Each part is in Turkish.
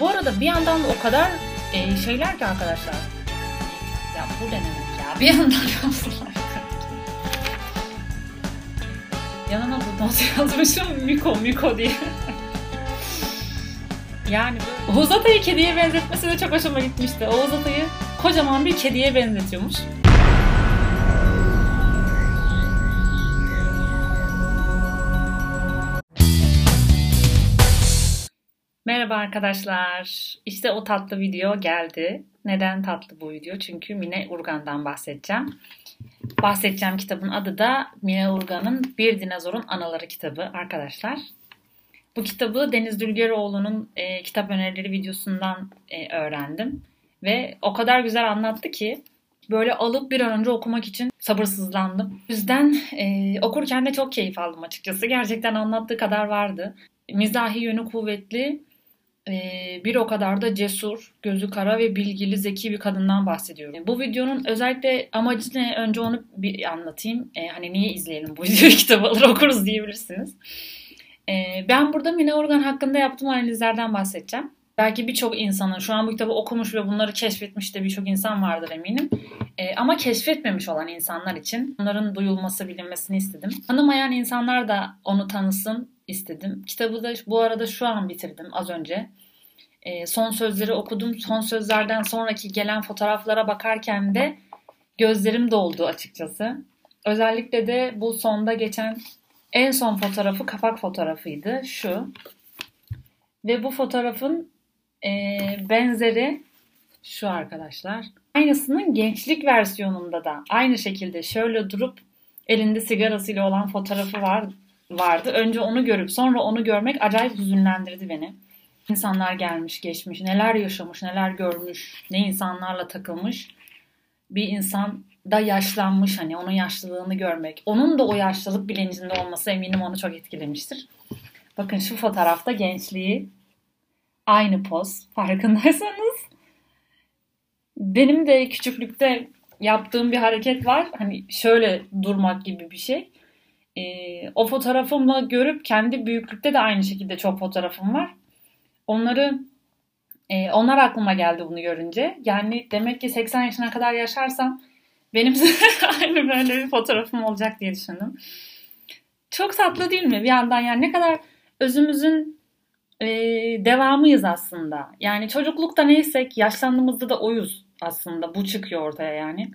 Bu arada bir yandan da o kadar e, şeyler ki arkadaşlar. Ya bu ne ya? Bir yandan yazdılar. Yanına bu not yazmışım Miko Miko diye. yani böyle. Oğuz Atay'ı kediye benzetmesi de çok hoşuma gitmişti. Oğuz Atay'ı kocaman bir kediye benzetiyormuş. Merhaba arkadaşlar. İşte o tatlı video geldi. Neden tatlı bu video? Çünkü Mine Urgan'dan bahsedeceğim. Bahsedeceğim kitabın adı da Mine Urgan'ın Bir Dinozorun Anaları kitabı arkadaşlar. Bu kitabı Deniz Dülgeroğlu'nun e, kitap önerileri videosundan e, öğrendim. Ve o kadar güzel anlattı ki böyle alıp bir an önce okumak için sabırsızlandım. O yüzden e, okurken de çok keyif aldım açıkçası. Gerçekten anlattığı kadar vardı. Mizahi yönü kuvvetli, bir o kadar da cesur, gözü kara ve bilgili, zeki bir kadından bahsediyorum. Bu videonun özellikle amacı ne? Önce onu bir anlatayım. Ee, hani niye izleyelim bu videoyu kitabı alır okuruz diyebilirsiniz. Ee, ben burada Mine Organ hakkında yaptığım analizlerden bahsedeceğim. Belki birçok insanın şu an bu kitabı okumuş ve bunları keşfetmiş de birçok insan vardır eminim. Ee, ama keşfetmemiş olan insanlar için bunların duyulması, bilinmesini istedim. Tanımayan insanlar da onu tanısın istedim. Kitabı da bu arada şu an bitirdim az önce. E, son sözleri okudum. Son sözlerden sonraki gelen fotoğraflara bakarken de gözlerim doldu açıkçası. Özellikle de bu sonda geçen en son fotoğrafı kapak fotoğrafıydı. Şu. Ve bu fotoğrafın e, benzeri şu arkadaşlar. Aynısının gençlik versiyonunda da aynı şekilde şöyle durup elinde sigarasıyla olan fotoğrafı var vardı. Önce onu görüp sonra onu görmek acayip hüzünlendirdi beni. İnsanlar gelmiş geçmiş, neler yaşamış, neler görmüş, ne insanlarla takılmış. Bir insan da yaşlanmış hani onun yaşlılığını görmek. Onun da o yaşlılık bilincinde olması eminim onu çok etkilemiştir. Bakın şu fotoğrafta gençliği aynı poz farkındaysanız. Benim de küçüklükte yaptığım bir hareket var. Hani şöyle durmak gibi bir şey. Ee, o fotoğrafımı görüp kendi büyüklükte de aynı şekilde çok fotoğrafım var. Onları e, onlar aklıma geldi bunu görünce. Yani demek ki 80 yaşına kadar yaşarsam benim aynı böyle bir fotoğrafım olacak diye düşündüm. Çok tatlı değil mi? Bir yandan yani ne kadar özümüzün e, devamıyız aslında. Yani çocuklukta neysek yaşlandığımızda da oyuz aslında. Bu çıkıyor ortaya yani.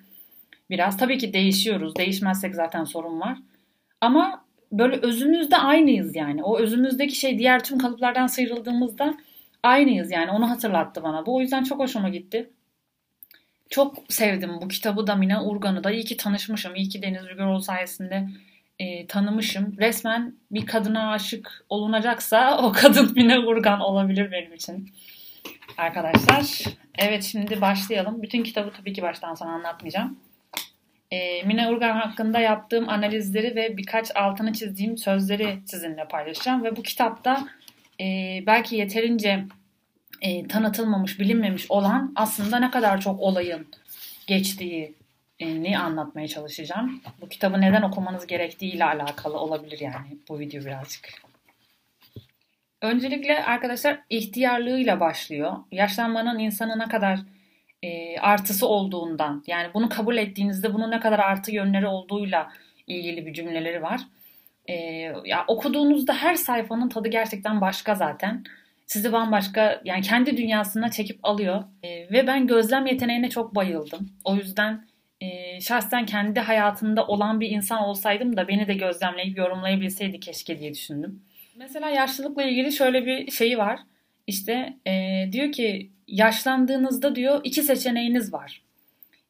Biraz tabii ki değişiyoruz. Değişmezsek zaten sorun var. Ama böyle özümüzde aynıyız yani. O özümüzdeki şey diğer tüm kalıplardan sıyrıldığımızda aynıyız yani. Onu hatırlattı bana. Bu o yüzden çok hoşuma gitti. Çok sevdim bu kitabı da Mina Urgan'ı da. İyi ki tanışmışım. İyi ki Deniz Rügeroğlu sayesinde e, tanımışım. Resmen bir kadına aşık olunacaksa o kadın Mina Urgan olabilir benim için. Arkadaşlar evet şimdi başlayalım. Bütün kitabı tabii ki baştan sona anlatmayacağım e, Mine Urgan hakkında yaptığım analizleri ve birkaç altını çizdiğim sözleri sizinle paylaşacağım. Ve bu kitapta e, belki yeterince e, tanıtılmamış, bilinmemiş olan aslında ne kadar çok olayın geçtiğini anlatmaya çalışacağım. Bu kitabı neden okumanız gerektiği ile alakalı olabilir yani bu video birazcık. Öncelikle arkadaşlar ihtiyarlığıyla başlıyor. Yaşlanmanın insanı ne kadar e, artısı olduğundan yani bunu kabul ettiğinizde bunun ne kadar artı yönleri olduğuyla ilgili bir cümleleri var. E, ya okuduğunuzda her sayfanın tadı gerçekten başka zaten. Sizi bambaşka yani kendi dünyasına çekip alıyor. E, ve ben gözlem yeteneğine çok bayıldım. O yüzden e, şahsen kendi hayatında olan bir insan olsaydım da beni de gözlemleyip yorumlayabilseydi keşke diye düşündüm. Mesela yaşlılıkla ilgili şöyle bir şeyi var. İşte e, diyor ki yaşlandığınızda diyor iki seçeneğiniz var.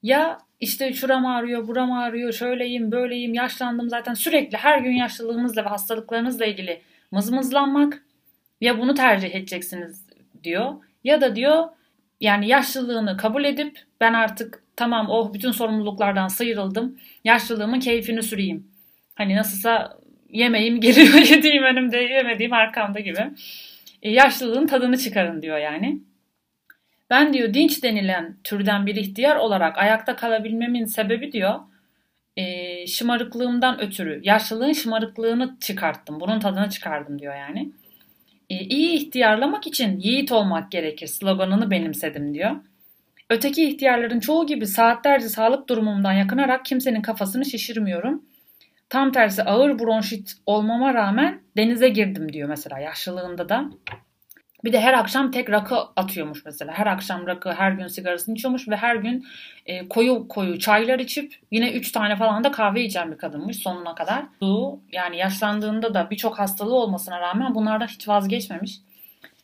Ya işte şuram ağrıyor, buram ağrıyor, şöyleyim, böyleyim, yaşlandım zaten sürekli her gün yaşlılığınızla ve hastalıklarınızla ilgili mızmızlanmak ya bunu tercih edeceksiniz diyor. Ya da diyor yani yaşlılığını kabul edip ben artık tamam oh bütün sorumluluklardan sıyrıldım. Yaşlılığımın keyfini süreyim. Hani nasılsa yemeğim geliyor yediğim önümde yemediğim arkamda gibi. Yaşlılığın tadını çıkarın diyor yani. Ben diyor dinç denilen türden bir ihtiyar olarak ayakta kalabilmemin sebebi diyor e, şımarıklığımdan ötürü yaşlılığın şımarıklığını çıkarttım. Bunun tadını çıkardım diyor yani. E, iyi ihtiyarlamak için yiğit olmak gerekir sloganını benimsedim diyor. Öteki ihtiyarların çoğu gibi saatlerce sağlık durumumdan yakınarak kimsenin kafasını şişirmiyorum. Tam tersi ağır bronşit olmama rağmen denize girdim diyor mesela yaşlılığında da. Bir de her akşam tek rakı atıyormuş mesela. Her akşam rakı, her gün sigarasını içiyormuş ve her gün e, koyu koyu çaylar içip yine 3 tane falan da kahve içen bir kadınmış sonuna kadar. Bu yani yaşlandığında da birçok hastalığı olmasına rağmen bunlardan hiç vazgeçmemiş.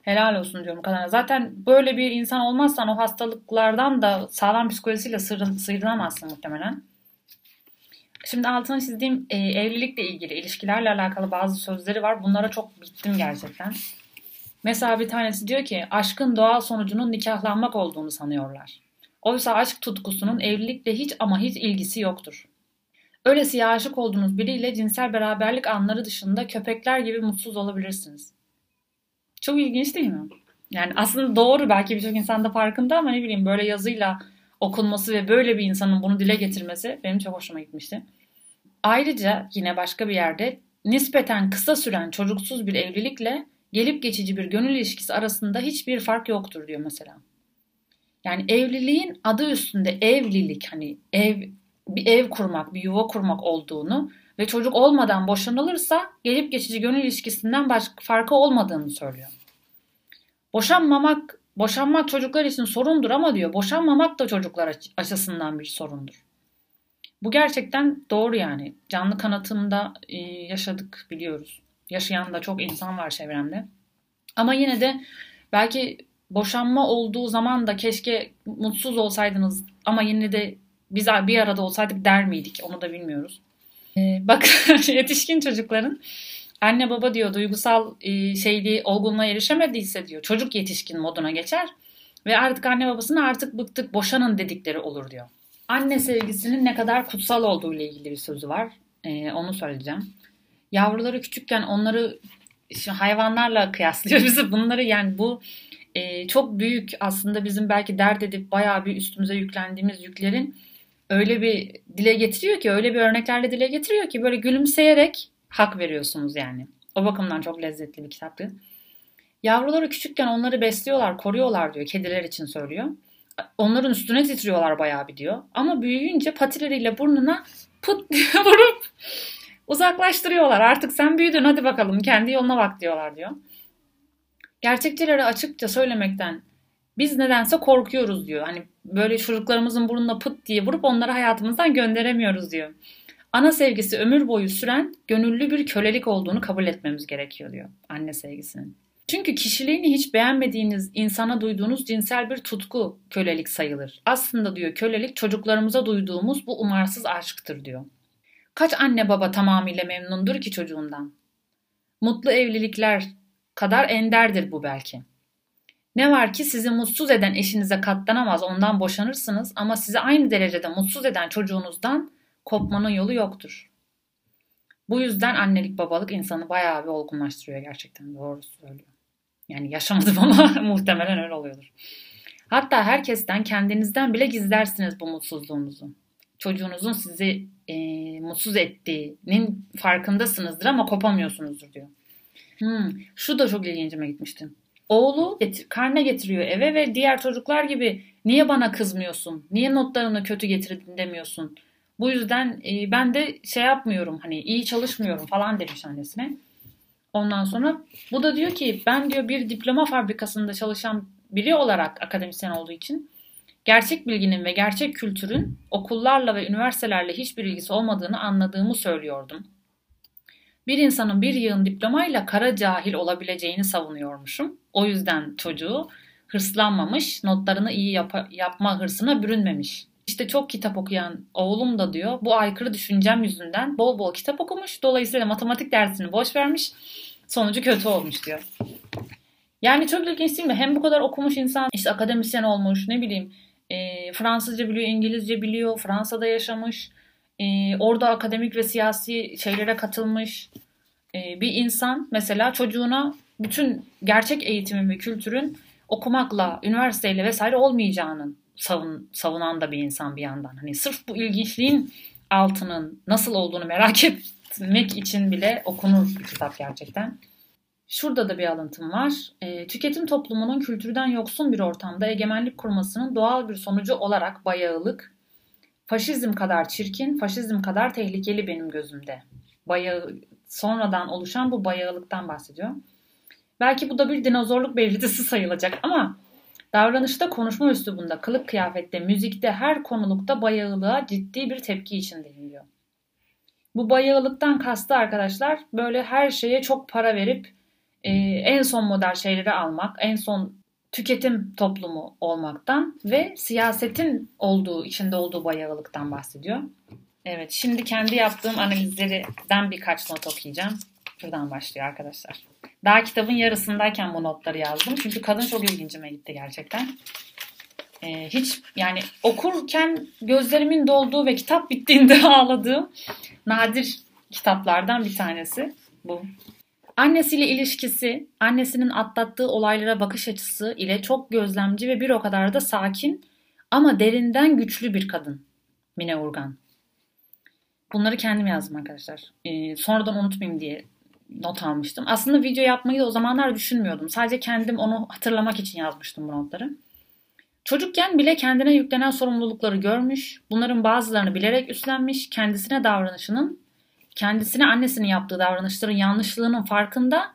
Helal olsun diyorum kadına. Zaten böyle bir insan olmazsan o hastalıklardan da sağlam psikolojisiyle sıyrılamazsın muhtemelen. Şimdi altına çizdiğim e, evlilikle ilgili, ilişkilerle alakalı bazı sözleri var. Bunlara çok bittim gerçekten. Mesela bir tanesi diyor ki aşkın doğal sonucunun nikahlanmak olduğunu sanıyorlar. Oysa aşk tutkusunun evlilikle hiç ama hiç ilgisi yoktur. Öylesiye aşık olduğunuz biriyle cinsel beraberlik anları dışında köpekler gibi mutsuz olabilirsiniz. Çok ilginç değil mi? Yani aslında doğru belki birçok insan da farkında ama ne bileyim böyle yazıyla okunması ve böyle bir insanın bunu dile getirmesi benim çok hoşuma gitmişti. Ayrıca yine başka bir yerde nispeten kısa süren çocuksuz bir evlilikle gelip geçici bir gönül ilişkisi arasında hiçbir fark yoktur diyor mesela. Yani evliliğin adı üstünde evlilik hani ev bir ev kurmak, bir yuva kurmak olduğunu ve çocuk olmadan boşanılırsa gelip geçici gönül ilişkisinden başka farkı olmadığını söylüyor. Boşanmamak, boşanmak çocuklar için sorundur ama diyor boşanmamak da çocuklar açısından bir sorundur. Bu gerçekten doğru yani. Canlı kanatımda e, yaşadık biliyoruz. Yaşayan da çok insan var çevremde. Ama yine de belki boşanma olduğu zaman da keşke mutsuz olsaydınız ama yine de biz bir arada olsaydık der miydik onu da bilmiyoruz. Ee, bak yetişkin çocukların anne baba diyor duygusal e, şeyliği olgunluğa erişemediyse diyor çocuk yetişkin moduna geçer ve artık anne babasına artık bıktık boşanın dedikleri olur diyor. Anne sevgisinin ne kadar kutsal olduğu ile ilgili bir sözü var. Ee, onu söyleyeceğim. Yavruları küçükken onları işte hayvanlarla kıyaslıyor bizi. Bunları yani bu e, çok büyük aslında bizim belki dert edip bayağı bir üstümüze yüklendiğimiz yüklerin öyle bir dile getiriyor ki öyle bir örneklerle dile getiriyor ki böyle gülümseyerek hak veriyorsunuz yani. O bakımdan çok lezzetli bir kitaptı. Yavruları küçükken onları besliyorlar, koruyorlar diyor. Kediler için söylüyor. Onların üstüne titriyorlar bayağı bir diyor. Ama büyüyünce patileriyle burnuna put diye vurup uzaklaştırıyorlar. Artık sen büyüdün hadi bakalım kendi yoluna bak diyorlar diyor. Gerçekçileri açıkça söylemekten biz nedense korkuyoruz diyor. Hani böyle çocuklarımızın burnuna pıt diye vurup onları hayatımızdan gönderemiyoruz diyor. Ana sevgisi ömür boyu süren gönüllü bir kölelik olduğunu kabul etmemiz gerekiyor diyor anne sevgisinin. Çünkü kişiliğini hiç beğenmediğiniz insana duyduğunuz cinsel bir tutku kölelik sayılır. Aslında diyor kölelik çocuklarımıza duyduğumuz bu umarsız aşktır diyor. Kaç anne baba tamamıyla memnundur ki çocuğundan? Mutlu evlilikler kadar enderdir bu belki. Ne var ki sizi mutsuz eden eşinize katlanamaz ondan boşanırsınız ama sizi aynı derecede mutsuz eden çocuğunuzdan kopmanın yolu yoktur. Bu yüzden annelik babalık insanı bayağı bir olgunlaştırıyor gerçekten doğru söylüyor. Yani yaşamadım ama muhtemelen öyle oluyordur. Hatta herkesten kendinizden bile gizlersiniz bu mutsuzluğunuzu. Çocuğunuzun sizi e, mutsuz ettiğinin farkındasınızdır ama kopamıyorsunuzdur diyor. Hmm, şu da çok ilgincime gitmişti. Oğlu getir, karne getiriyor eve ve diğer çocuklar gibi niye bana kızmıyorsun? Niye notlarını kötü getirdin demiyorsun? Bu yüzden e, ben de şey yapmıyorum hani iyi çalışmıyorum falan demiş annesine. Ondan sonra bu da diyor ki ben diyor bir diploma fabrikasında çalışan biri olarak akademisyen olduğu için gerçek bilginin ve gerçek kültürün okullarla ve üniversitelerle hiçbir ilgisi olmadığını anladığımı söylüyordum. Bir insanın bir yığın diplomayla kara cahil olabileceğini savunuyormuşum. O yüzden çocuğu hırslanmamış, notlarını iyi yap- yapma hırsına bürünmemiş. İşte çok kitap okuyan oğlum da diyor bu aykırı düşüncem yüzünden bol bol kitap okumuş. Dolayısıyla matematik dersini boş vermiş. Sonucu kötü olmuş diyor. Yani çok ilginç değil mi? Hem bu kadar okumuş insan işte akademisyen olmuş ne bileyim e, Fransızca biliyor, İngilizce biliyor, Fransa'da yaşamış, e, orada akademik ve siyasi şeylere katılmış e, bir insan mesela çocuğuna bütün gerçek eğitimin ve kültürün okumakla, üniversiteyle vesaire olmayacağının savun, savunan da bir insan bir yandan. Hani sırf bu ilginçliğin altının nasıl olduğunu merak etmek için bile okunur bir kitap gerçekten. Şurada da bir alıntım var. E, tüketim toplumunun kültürden yoksun bir ortamda egemenlik kurmasının doğal bir sonucu olarak bayağılık, faşizm kadar çirkin, faşizm kadar tehlikeli benim gözümde. Bayağı, sonradan oluşan bu bayağılıktan bahsediyor. Belki bu da bir dinozorluk belirtisi sayılacak ama davranışta, konuşma üslubunda, kılık kıyafette, müzikte, her konulukta bayağılığa ciddi bir tepki içindeyim diyor. Bu bayağılıktan kastı arkadaşlar böyle her şeye çok para verip e, en son model şeyleri almak, en son tüketim toplumu olmaktan ve siyasetin olduğu, içinde olduğu bayağılıktan bahsediyor. Evet, şimdi kendi yaptığım analizlerden birkaç not okuyacağım. Buradan başlıyor arkadaşlar. Daha kitabın yarısındayken bu notları yazdım. Çünkü kadın çok ilgincime gitti gerçekten. Ee, hiç yani okurken gözlerimin dolduğu ve kitap bittiğinde ağladığım nadir kitaplardan bir tanesi bu. Annesiyle ilişkisi, annesinin atlattığı olaylara bakış açısı ile çok gözlemci ve bir o kadar da sakin ama derinden güçlü bir kadın. Mine Urgan. Bunları kendim yazdım arkadaşlar. Ee, sonradan unutmayayım diye not almıştım. Aslında video yapmayı da o zamanlar düşünmüyordum. Sadece kendim onu hatırlamak için yazmıştım bu notları. Çocukken bile kendine yüklenen sorumlulukları görmüş, bunların bazılarını bilerek üstlenmiş, kendisine davranışının, kendisine annesinin yaptığı davranışların yanlışlığının farkında,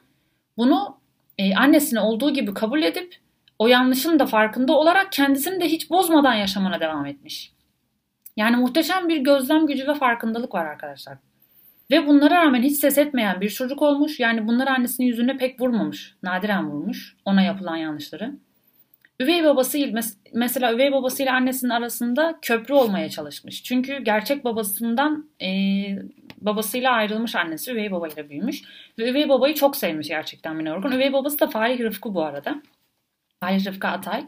bunu e, annesine olduğu gibi kabul edip o yanlışın da farkında olarak kendisini de hiç bozmadan yaşamına devam etmiş. Yani muhteşem bir gözlem gücü ve farkındalık var arkadaşlar. Ve bunlara rağmen hiç ses etmeyen bir çocuk olmuş. Yani bunları annesinin yüzüne pek vurmamış. Nadiren vurmuş ona yapılan yanlışları. Üvey babası mesela üvey babasıyla annesinin arasında köprü olmaya çalışmış. Çünkü gerçek babasından e, babasıyla ayrılmış annesi üvey babayla büyümüş. Ve üvey babayı çok sevmiş gerçekten Mine Orgun. Üvey babası da Falih Rıfkı bu arada. Falih Rıfkı Atay.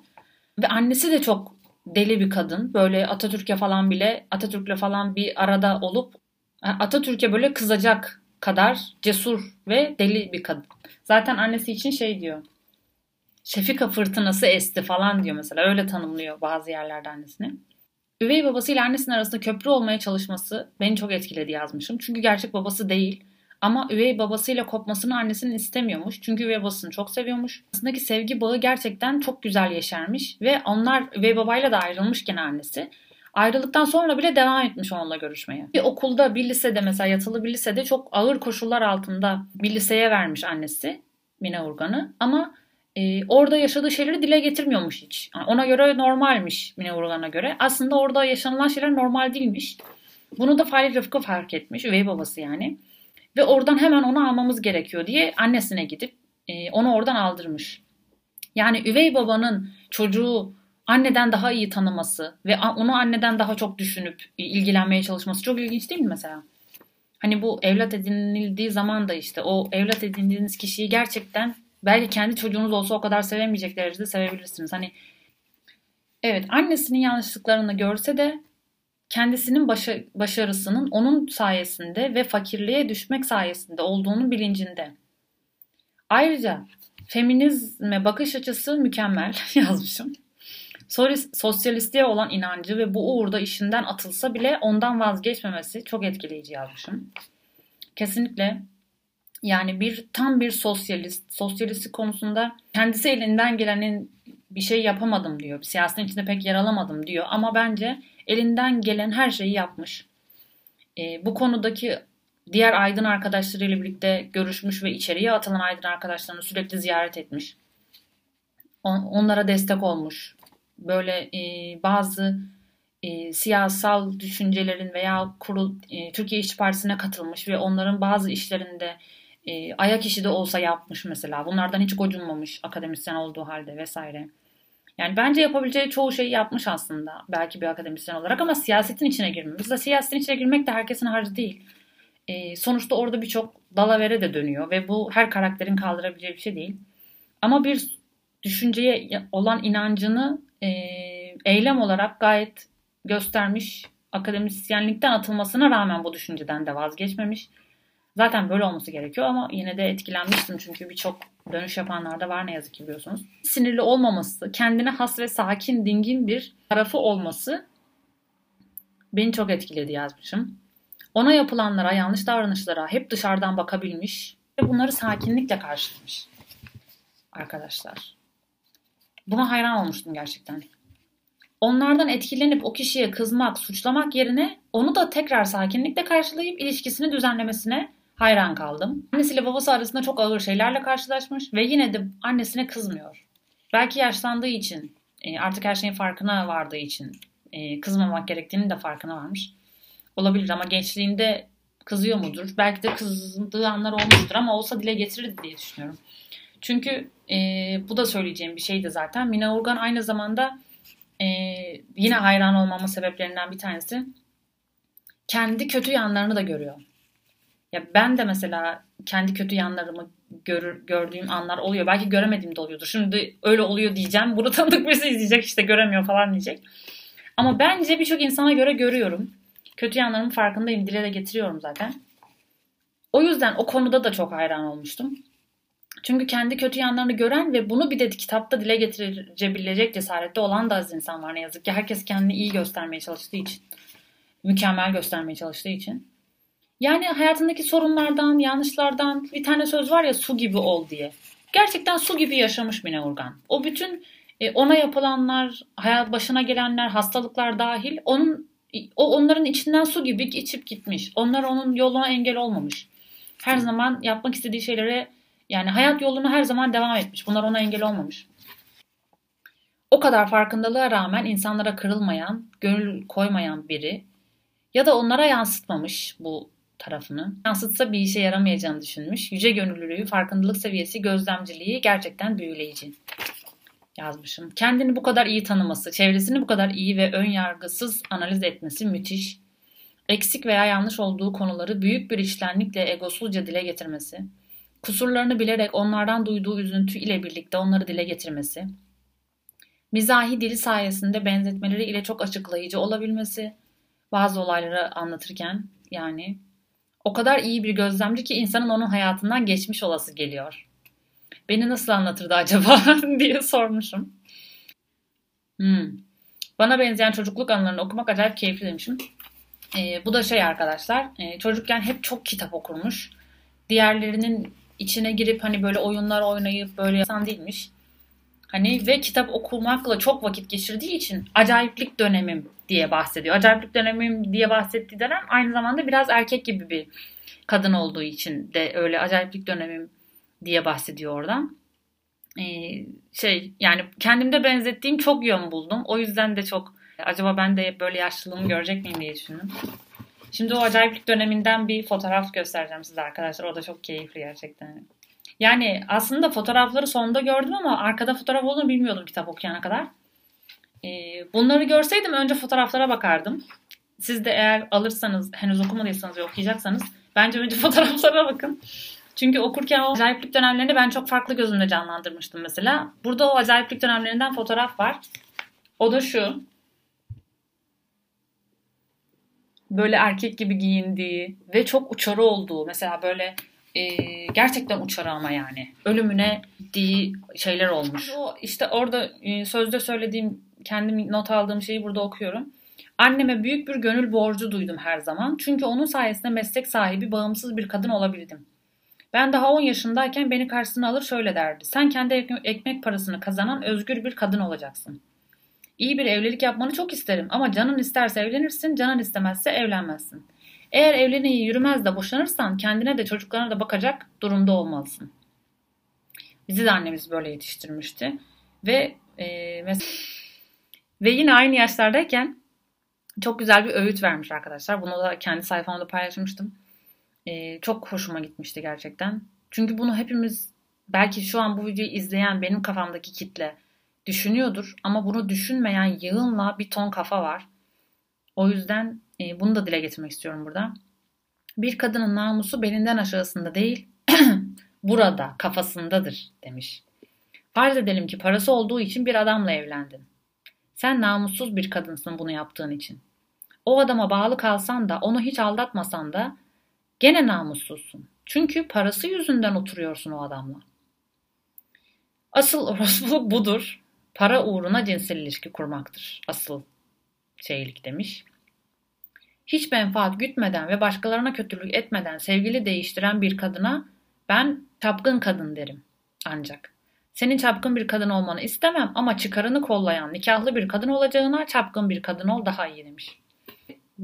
Ve annesi de çok deli bir kadın. Böyle Atatürk'e falan bile Atatürk'le falan bir arada olup Atatürk'e böyle kızacak kadar cesur ve deli bir kadın. Zaten annesi için şey diyor. Şefika fırtınası esti falan diyor mesela. Öyle tanımlıyor bazı yerlerde annesini. Üvey babasıyla annesinin arasında köprü olmaya çalışması beni çok etkiledi yazmışım. Çünkü gerçek babası değil. Ama üvey babasıyla kopmasını annesinin istemiyormuş. Çünkü üvey babasını çok seviyormuş. Aslındaki sevgi bağı gerçekten çok güzel yeşermiş. Ve onlar üvey babayla da ayrılmış gene annesi. Ayrılıktan sonra bile devam etmiş onunla görüşmeye. Bir okulda, bir lisede mesela yatılı bir lisede çok ağır koşullar altında bir liseye vermiş annesi Mine Urgan'ı. Ama e, orada yaşadığı şeyleri dile getirmiyormuş hiç. Yani ona göre normalmiş Mine Urgan'a göre. Aslında orada yaşanılan şeyler normal değilmiş. Bunu da Fahri Rıfkı fark etmiş. Üvey babası yani. Ve oradan hemen onu almamız gerekiyor diye annesine gidip e, onu oradan aldırmış. Yani üvey babanın çocuğu anneden daha iyi tanıması ve onu anneden daha çok düşünüp ilgilenmeye çalışması çok ilginç değil mi mesela? Hani bu evlat edinildiği zaman da işte o evlat edindiğiniz kişiyi gerçekten belki kendi çocuğunuz olsa o kadar sevemeyecek derecede sevebilirsiniz. Hani evet annesinin yanlışlıklarını görse de kendisinin başa, başarısının onun sayesinde ve fakirliğe düşmek sayesinde olduğunu bilincinde. Ayrıca feminizme bakış açısı mükemmel yazmışım. Sosyalistliğe olan inancı ve bu uğurda işinden atılsa bile ondan vazgeçmemesi çok etkileyici yazmışım. Kesinlikle yani bir tam bir sosyalist, sosyalistlik konusunda kendisi elinden gelenin bir şey yapamadım diyor. Siyasetin içinde pek yer alamadım diyor. Ama bence elinden gelen her şeyi yapmış. E, bu konudaki diğer aydın arkadaşlarıyla birlikte görüşmüş ve içeriye atılan aydın arkadaşlarını sürekli ziyaret etmiş. On, onlara destek olmuş böyle e, bazı e, siyasal düşüncelerin veya kurul e, Türkiye İşçi Partisi'ne katılmış ve onların bazı işlerinde e, ayak işi de olsa yapmış mesela. Bunlardan hiç gocunmamış akademisyen olduğu halde vesaire. Yani bence yapabileceği çoğu şeyi yapmış aslında belki bir akademisyen olarak ama siyasetin içine girmemiş. Da siyasetin içine girmek de herkesin harcı değil. E, sonuçta orada birçok dalavere de dönüyor ve bu her karakterin kaldırabileceği bir şey değil. Ama bir düşünceye olan inancını e, eylem olarak gayet göstermiş. Akademisyenlikten atılmasına rağmen bu düşünceden de vazgeçmemiş. Zaten böyle olması gerekiyor ama yine de etkilenmiştim çünkü birçok dönüş yapanlar da var ne yazık ki biliyorsunuz. Sinirli olmaması, kendine has ve sakin, dingin bir tarafı olması beni çok etkiledi yazmışım. Ona yapılanlara, yanlış davranışlara hep dışarıdan bakabilmiş ve bunları sakinlikle karşılamış. Arkadaşlar. Buna hayran olmuştum gerçekten. Onlardan etkilenip o kişiye kızmak, suçlamak yerine onu da tekrar sakinlikle karşılayıp ilişkisini düzenlemesine hayran kaldım. Annesiyle babası arasında çok ağır şeylerle karşılaşmış ve yine de annesine kızmıyor. Belki yaşlandığı için, e, artık her şeyin farkına vardığı için e, kızmamak gerektiğini de farkına varmış. Olabilir ama gençliğinde kızıyor mudur? Belki de kızdığı anlar olmuştur ama olsa dile getirirdi diye düşünüyorum. Çünkü e, bu da söyleyeceğim bir şeydi zaten. Mina Urgan aynı zamanda e, yine hayran olmamın sebeplerinden bir tanesi kendi kötü yanlarını da görüyor. Ya ben de mesela kendi kötü yanlarımı görür, gördüğüm anlar oluyor. Belki göremediğim de oluyordur. Şimdi öyle oluyor diyeceğim. Bunu tanıdık birisi izleyecek işte göremiyor falan diyecek. Ama bence birçok insana göre görüyorum. Kötü yanlarımın farkındayım. Dile de getiriyorum zaten. O yüzden o konuda da çok hayran olmuştum. Çünkü kendi kötü yanlarını gören ve bunu bir de kitapta dile getirebilecek cesarette olan da az insan var ne yazık ki. Herkes kendini iyi göstermeye çalıştığı için. Mükemmel göstermeye çalıştığı için. Yani hayatındaki sorunlardan, yanlışlardan bir tane söz var ya su gibi ol diye. Gerçekten su gibi yaşamış Mine Urgan. O bütün e, ona yapılanlar, hayat başına gelenler, hastalıklar dahil onun o onların içinden su gibi içip gitmiş. Onlar onun yoluna engel olmamış. Her zaman yapmak istediği şeylere yani hayat yolunu her zaman devam etmiş. Bunlar ona engel olmamış. O kadar farkındalığa rağmen insanlara kırılmayan, gönül koymayan biri ya da onlara yansıtmamış bu tarafını. Yansıtsa bir işe yaramayacağını düşünmüş. Yüce gönüllülüğü, farkındalık seviyesi, gözlemciliği gerçekten büyüleyici yazmışım. Kendini bu kadar iyi tanıması, çevresini bu kadar iyi ve ön yargısız analiz etmesi müthiş. Eksik veya yanlış olduğu konuları büyük bir içtenlikle egosuzca dile getirmesi. Kusurlarını bilerek onlardan duyduğu üzüntü ile birlikte onları dile getirmesi. Mizahi dili sayesinde benzetmeleri ile çok açıklayıcı olabilmesi. Bazı olayları anlatırken yani o kadar iyi bir gözlemci ki insanın onun hayatından geçmiş olası geliyor. Beni nasıl anlatırdı acaba diye sormuşum. Hmm. Bana benzeyen çocukluk anılarını okumak acayip keyifli demişim. Ee, bu da şey arkadaşlar. E, çocukken hep çok kitap okurmuş. Diğerlerinin içine girip hani böyle oyunlar oynayıp böyle insan değilmiş. Hani ve kitap okumakla çok vakit geçirdiği için acayiplik dönemim diye bahsediyor. Acayiplik dönemim diye bahsettiği dönem aynı zamanda biraz erkek gibi bir kadın olduğu için de öyle acayiplik dönemim diye bahsediyor oradan. Ee, şey yani kendimde benzettiğim çok yön buldum. O yüzden de çok acaba ben de böyle yaşlılığımı görecek miyim diye düşündüm. Şimdi o acayiplik döneminden bir fotoğraf göstereceğim size arkadaşlar. O da çok keyifli gerçekten. Yani aslında fotoğrafları sonunda gördüm ama arkada fotoğraf olduğunu bilmiyordum kitap okuyana kadar. Ee, bunları görseydim önce fotoğraflara bakardım. Siz de eğer alırsanız, henüz okumadıysanız ve okuyacaksanız bence önce fotoğraflara bakın. Çünkü okurken o acayiplik dönemlerini ben çok farklı gözümde canlandırmıştım mesela. Burada o acayiplik dönemlerinden fotoğraf var. O da şu. Böyle erkek gibi giyindiği ve çok uçarı olduğu. Mesela böyle e, gerçekten uçarı ama yani. Ölümüne gittiği şeyler olmuş. O işte orada e, sözde söylediğim kendim not aldığım şeyi burada okuyorum. Anneme büyük bir gönül borcu duydum her zaman. Çünkü onun sayesinde meslek sahibi, bağımsız bir kadın olabildim. Ben daha 10 yaşındayken beni karşısına alır şöyle derdi. Sen kendi ekmek parasını kazanan özgür bir kadın olacaksın. İyi bir evlilik yapmanı çok isterim ama canın isterse evlenirsin, canın istemezse evlenmezsin. Eğer evliliği yürümez de boşanırsan kendine de çocuklarına da bakacak durumda olmalısın. Bizi de annemiz böyle yetiştirmişti. Ve e, mesela ve yine aynı yaşlardayken çok güzel bir öğüt vermiş arkadaşlar. Bunu da kendi sayfamda paylaşmıştım. Ee, çok hoşuma gitmişti gerçekten. Çünkü bunu hepimiz belki şu an bu videoyu izleyen benim kafamdaki kitle düşünüyordur. Ama bunu düşünmeyen yığınla bir ton kafa var. O yüzden e, bunu da dile getirmek istiyorum burada. Bir kadının namusu belinden aşağısında değil, burada, kafasındadır demiş. Farz edelim ki parası olduğu için bir adamla evlendin. Sen namussuz bir kadınsın bunu yaptığın için. O adama bağlı kalsan da onu hiç aldatmasan da gene namussuzsun. Çünkü parası yüzünden oturuyorsun o adamla. Asıl orospuluk budur. Para uğruna cinsel ilişki kurmaktır. Asıl şeylik demiş. Hiç menfaat gütmeden ve başkalarına kötülük etmeden sevgili değiştiren bir kadına Ben çapkın kadın derim ancak. Senin çapkın bir kadın olmanı istemem ama çıkarını kollayan nikahlı bir kadın olacağına çapkın bir kadın ol daha iyi demiş.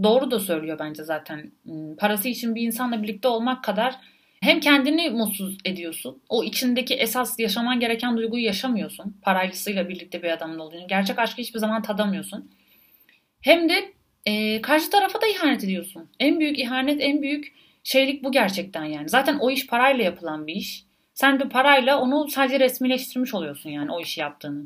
Doğru da söylüyor bence zaten. Hmm, parası için bir insanla birlikte olmak kadar hem kendini mutsuz ediyorsun. O içindeki esas yaşaman gereken duyguyu yaşamıyorsun. Paraylısıyla birlikte bir adamın olduğunu. Gerçek aşkı hiçbir zaman tadamıyorsun. Hem de e, karşı tarafa da ihanet ediyorsun. En büyük ihanet, en büyük şeylik bu gerçekten yani. Zaten o iş parayla yapılan bir iş. Sen de parayla onu sadece resmileştirmiş oluyorsun yani o işi yaptığını.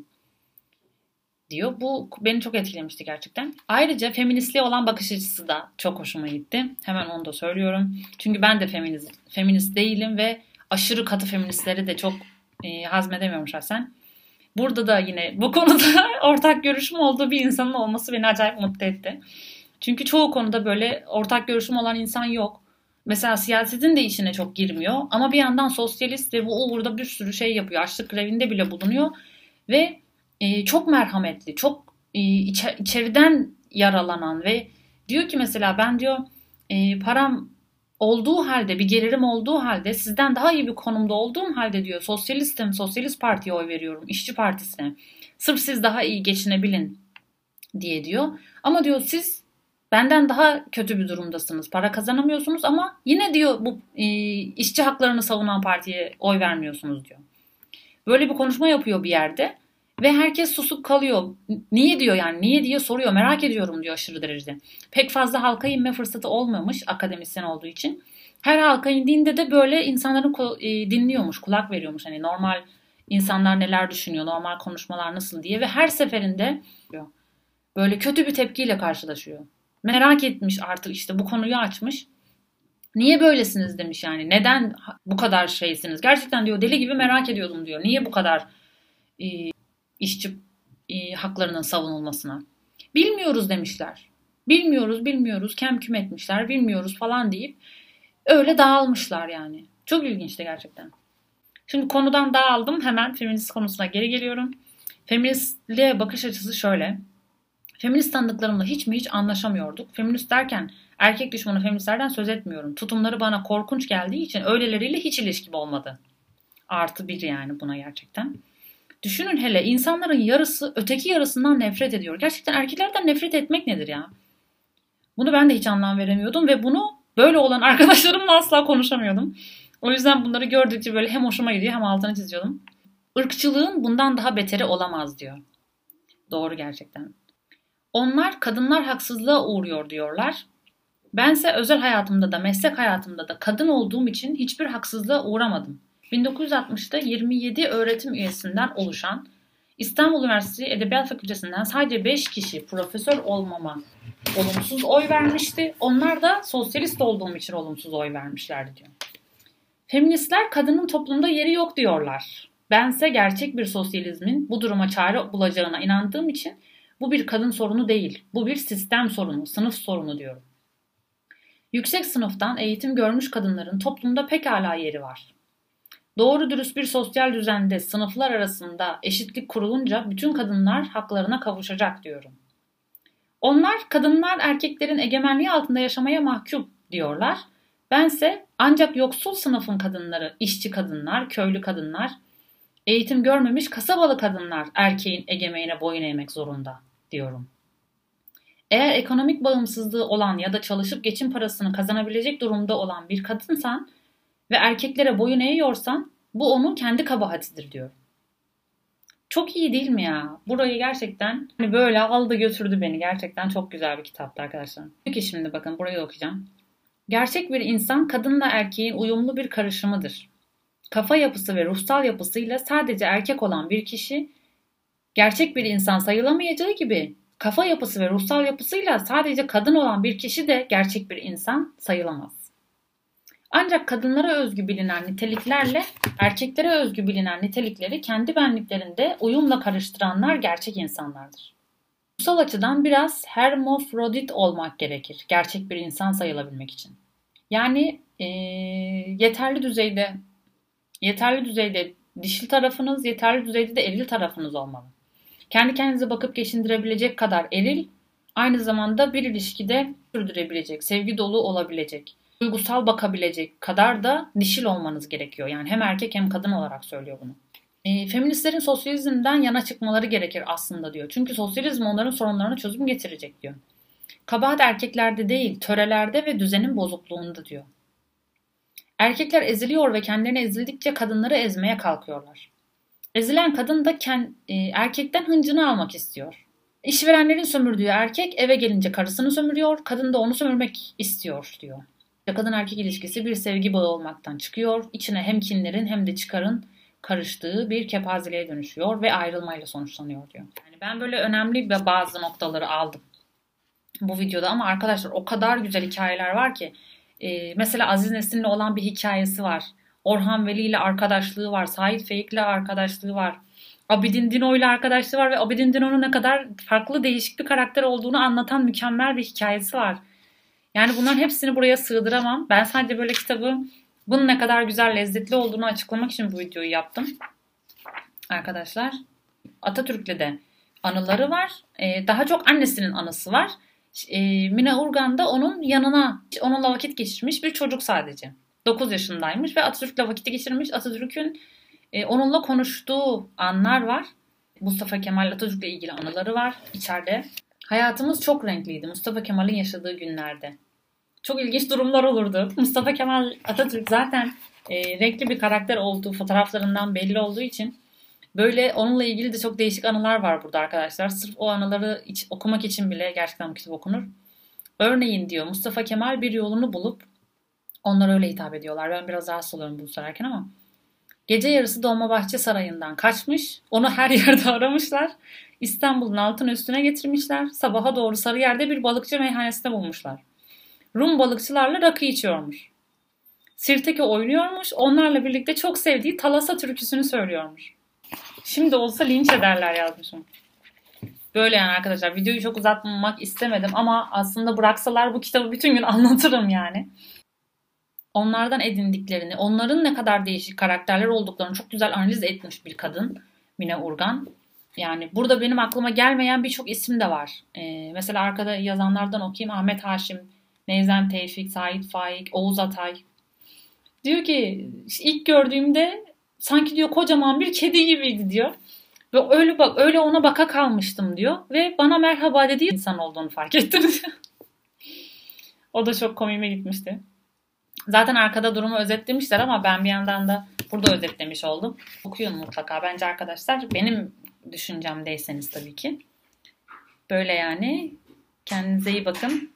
Diyor. Bu beni çok etkilemişti gerçekten. Ayrıca feministliğe olan bakış açısı da çok hoşuma gitti. Hemen onu da söylüyorum. Çünkü ben de feminist, feminist değilim ve aşırı katı feministleri de çok e, hazmedemiyorum şahsen. Burada da yine bu konuda ortak görüşüm olduğu bir insanın olması beni acayip mutlu etti. Çünkü çoğu konuda böyle ortak görüşüm olan insan yok. Mesela siyasetin de içine çok girmiyor ama bir yandan sosyalist ve bu uğurda bir sürü şey yapıyor. Açlık grevinde bile bulunuyor ve e, çok merhametli, çok e, içer, içeriden yaralanan ve diyor ki mesela ben diyor e, param olduğu halde bir gelirim olduğu halde sizden daha iyi bir konumda olduğum halde diyor sosyalistim, sosyalist partiye oy veriyorum, işçi partisine. Sırf siz daha iyi geçinebilin diye diyor. Ama diyor siz benden daha kötü bir durumdasınız. Para kazanamıyorsunuz ama yine diyor bu e, işçi haklarını savunan partiye oy vermiyorsunuz diyor. Böyle bir konuşma yapıyor bir yerde ve herkes susup kalıyor. Niye diyor yani niye diye soruyor merak ediyorum diyor aşırı derecede. Pek fazla halka inme fırsatı olmamış akademisyen olduğu için. Her halka indiğinde de böyle insanların e, dinliyormuş, kulak veriyormuş. Hani normal insanlar neler düşünüyor, normal konuşmalar nasıl diye ve her seferinde böyle kötü bir tepkiyle karşılaşıyor merak etmiş artık işte bu konuyu açmış. Niye böylesiniz demiş yani. Neden bu kadar şeysiniz? Gerçekten diyor deli gibi merak ediyordum diyor. Niye bu kadar e, işçi e, haklarının savunulmasına? Bilmiyoruz demişler. Bilmiyoruz, bilmiyoruz, kem küm etmişler, bilmiyoruz falan deyip öyle dağılmışlar yani. Çok ilginçti gerçekten. Şimdi konudan dağıldım. Hemen feminist konusuna geri geliyorum. Feministliğe bakış açısı şöyle. Feminist tanıdıklarımla hiç mi hiç anlaşamıyorduk. Feminist derken erkek düşmanı feministlerden söz etmiyorum. Tutumları bana korkunç geldiği için öyleleriyle hiç ilişkim olmadı. Artı bir yani buna gerçekten. Düşünün hele insanların yarısı öteki yarısından nefret ediyor. Gerçekten erkeklerden nefret etmek nedir ya? Bunu ben de hiç anlam veremiyordum ve bunu böyle olan arkadaşlarımla asla konuşamıyordum. O yüzden bunları gördükçe böyle hem hoşuma gidiyor hem altını çiziyordum. Irkçılığın bundan daha beteri olamaz diyor. Doğru gerçekten. Onlar kadınlar haksızlığa uğruyor diyorlar. Bense özel hayatımda da meslek hayatımda da kadın olduğum için hiçbir haksızlığa uğramadım. 1960'da 27 öğretim üyesinden oluşan İstanbul Üniversitesi Edebiyat Fakültesinden sadece 5 kişi profesör olmama olumsuz oy vermişti. Onlar da sosyalist olduğum için olumsuz oy vermişlerdi diyor. Feministler kadının toplumda yeri yok diyorlar. Bense gerçek bir sosyalizmin bu duruma çare bulacağına inandığım için bu bir kadın sorunu değil. Bu bir sistem sorunu, sınıf sorunu diyorum. Yüksek sınıftan eğitim görmüş kadınların toplumda pekala yeri var. Doğru dürüst bir sosyal düzende sınıflar arasında eşitlik kurulunca bütün kadınlar haklarına kavuşacak diyorum. Onlar kadınlar erkeklerin egemenliği altında yaşamaya mahkum diyorlar. Bense ancak yoksul sınıfın kadınları, işçi kadınlar, köylü kadınlar, eğitim görmemiş kasabalı kadınlar erkeğin egemeğine boyun eğmek zorunda diyorum. Eğer ekonomik bağımsızlığı olan ya da çalışıp geçim parasını kazanabilecek durumda olan bir kadınsan ve erkeklere boyun eğiyorsan bu onun kendi kabahatidir diyor. Çok iyi değil mi ya? Burayı gerçekten hani böyle aldı götürdü beni. Gerçekten çok güzel bir kitaptı arkadaşlar. Peki şimdi bakın burayı okuyacağım. Gerçek bir insan kadınla erkeğin uyumlu bir karışımıdır. Kafa yapısı ve ruhsal yapısıyla sadece erkek olan bir kişi gerçek bir insan sayılamayacağı gibi kafa yapısı ve ruhsal yapısıyla sadece kadın olan bir kişi de gerçek bir insan sayılamaz. Ancak kadınlara özgü bilinen niteliklerle erkeklere özgü bilinen nitelikleri kendi benliklerinde uyumla karıştıranlar gerçek insanlardır. Ruhsal açıdan biraz hermofrodit olmak gerekir gerçek bir insan sayılabilmek için. Yani e, yeterli düzeyde yeterli düzeyde dişil tarafınız, yeterli düzeyde de eril tarafınız olmalı kendi kendinize bakıp geçindirebilecek kadar eril, aynı zamanda bir ilişkide sürdürebilecek, sevgi dolu olabilecek. Duygusal bakabilecek kadar da dişil olmanız gerekiyor. Yani hem erkek hem kadın olarak söylüyor bunu. E, feministlerin sosyalizmden yana çıkmaları gerekir aslında diyor. Çünkü sosyalizm onların sorunlarına çözüm getirecek diyor. Kabahat erkeklerde değil, törelerde ve düzenin bozukluğunda diyor. Erkekler eziliyor ve kendilerini ezildikçe kadınları ezmeye kalkıyorlar. Ezilen kadın da kend, e, erkekten hıncını almak istiyor. İşverenlerin sömürdüğü erkek eve gelince karısını sömürüyor, kadın da onu sömürmek istiyor diyor. Kadın erkek ilişkisi bir sevgi bağı olmaktan çıkıyor, içine hem kinlerin hem de çıkarın karıştığı bir kepazeliğe dönüşüyor ve ayrılmayla sonuçlanıyor diyor. Yani ben böyle önemli bazı noktaları aldım bu videoda ama arkadaşlar o kadar güzel hikayeler var ki. Ee, mesela Aziz Nesin'le olan bir hikayesi var. Orhan Veli ile arkadaşlığı var. Sait Faik ile arkadaşlığı var. Abidin Dino ile arkadaşlığı var ve Abidin Dino'nun ne kadar farklı değişik bir karakter olduğunu anlatan mükemmel bir hikayesi var. Yani bunların hepsini buraya sığdıramam. Ben sadece böyle kitabı bunun ne kadar güzel, lezzetli olduğunu açıklamak için bu videoyu yaptım. Arkadaşlar Atatürk'le de anıları var. Ee, daha çok annesinin anısı var. Ee, Mine Urgan da onun yanına, onunla vakit geçirmiş bir çocuk sadece. 9 yaşındaymış ve Atatürk'le vakit geçirmiş. Atatürk'ün e, onunla konuştuğu anlar var. Mustafa Kemal Atatürk'le ilgili anıları var içeride. Hayatımız çok renkliydi Mustafa Kemal'in yaşadığı günlerde. Çok ilginç durumlar olurdu. Mustafa Kemal Atatürk zaten e, renkli bir karakter olduğu fotoğraflarından belli olduğu için böyle onunla ilgili de çok değişik anılar var burada arkadaşlar. Sırf o anıları iç, okumak için bile gerçekten kitap okunur. Örneğin diyor Mustafa Kemal bir yolunu bulup onlar öyle hitap ediyorlar. Ben biraz rahatsız oluyorum bunu söylerken ama. Gece yarısı Dolmabahçe Sarayı'ndan kaçmış. Onu her yerde aramışlar. İstanbul'un altın üstüne getirmişler. Sabaha doğru Sarıyer'de bir balıkçı meyhanesinde bulmuşlar. Rum balıkçılarla rakı içiyormuş. Sirteki oynuyormuş. Onlarla birlikte çok sevdiği Talasa türküsünü söylüyormuş. Şimdi olsa linç ederler yazmışım. Böyle yani arkadaşlar videoyu çok uzatmamak istemedim ama aslında bıraksalar bu kitabı bütün gün anlatırım yani onlardan edindiklerini, onların ne kadar değişik karakterler olduklarını çok güzel analiz etmiş bir kadın Mine Urgan. Yani burada benim aklıma gelmeyen birçok isim de var. Ee, mesela arkada yazanlardan okuyayım. Ahmet Haşim, Nevzen Tevfik, Sait Faik, Oğuz Atay. Diyor ki ilk gördüğümde sanki diyor kocaman bir kedi gibiydi diyor. Ve öyle bak öyle ona baka kalmıştım diyor. Ve bana merhaba dediği insan olduğunu fark ettim. o da çok komiğime gitmişti. Zaten arkada durumu özetlemişler ama ben bir yandan da burada özetlemiş oldum. Okuyun mutlaka. Bence arkadaşlar benim düşüncemdeyseniz tabii ki. Böyle yani. Kendinize iyi bakın.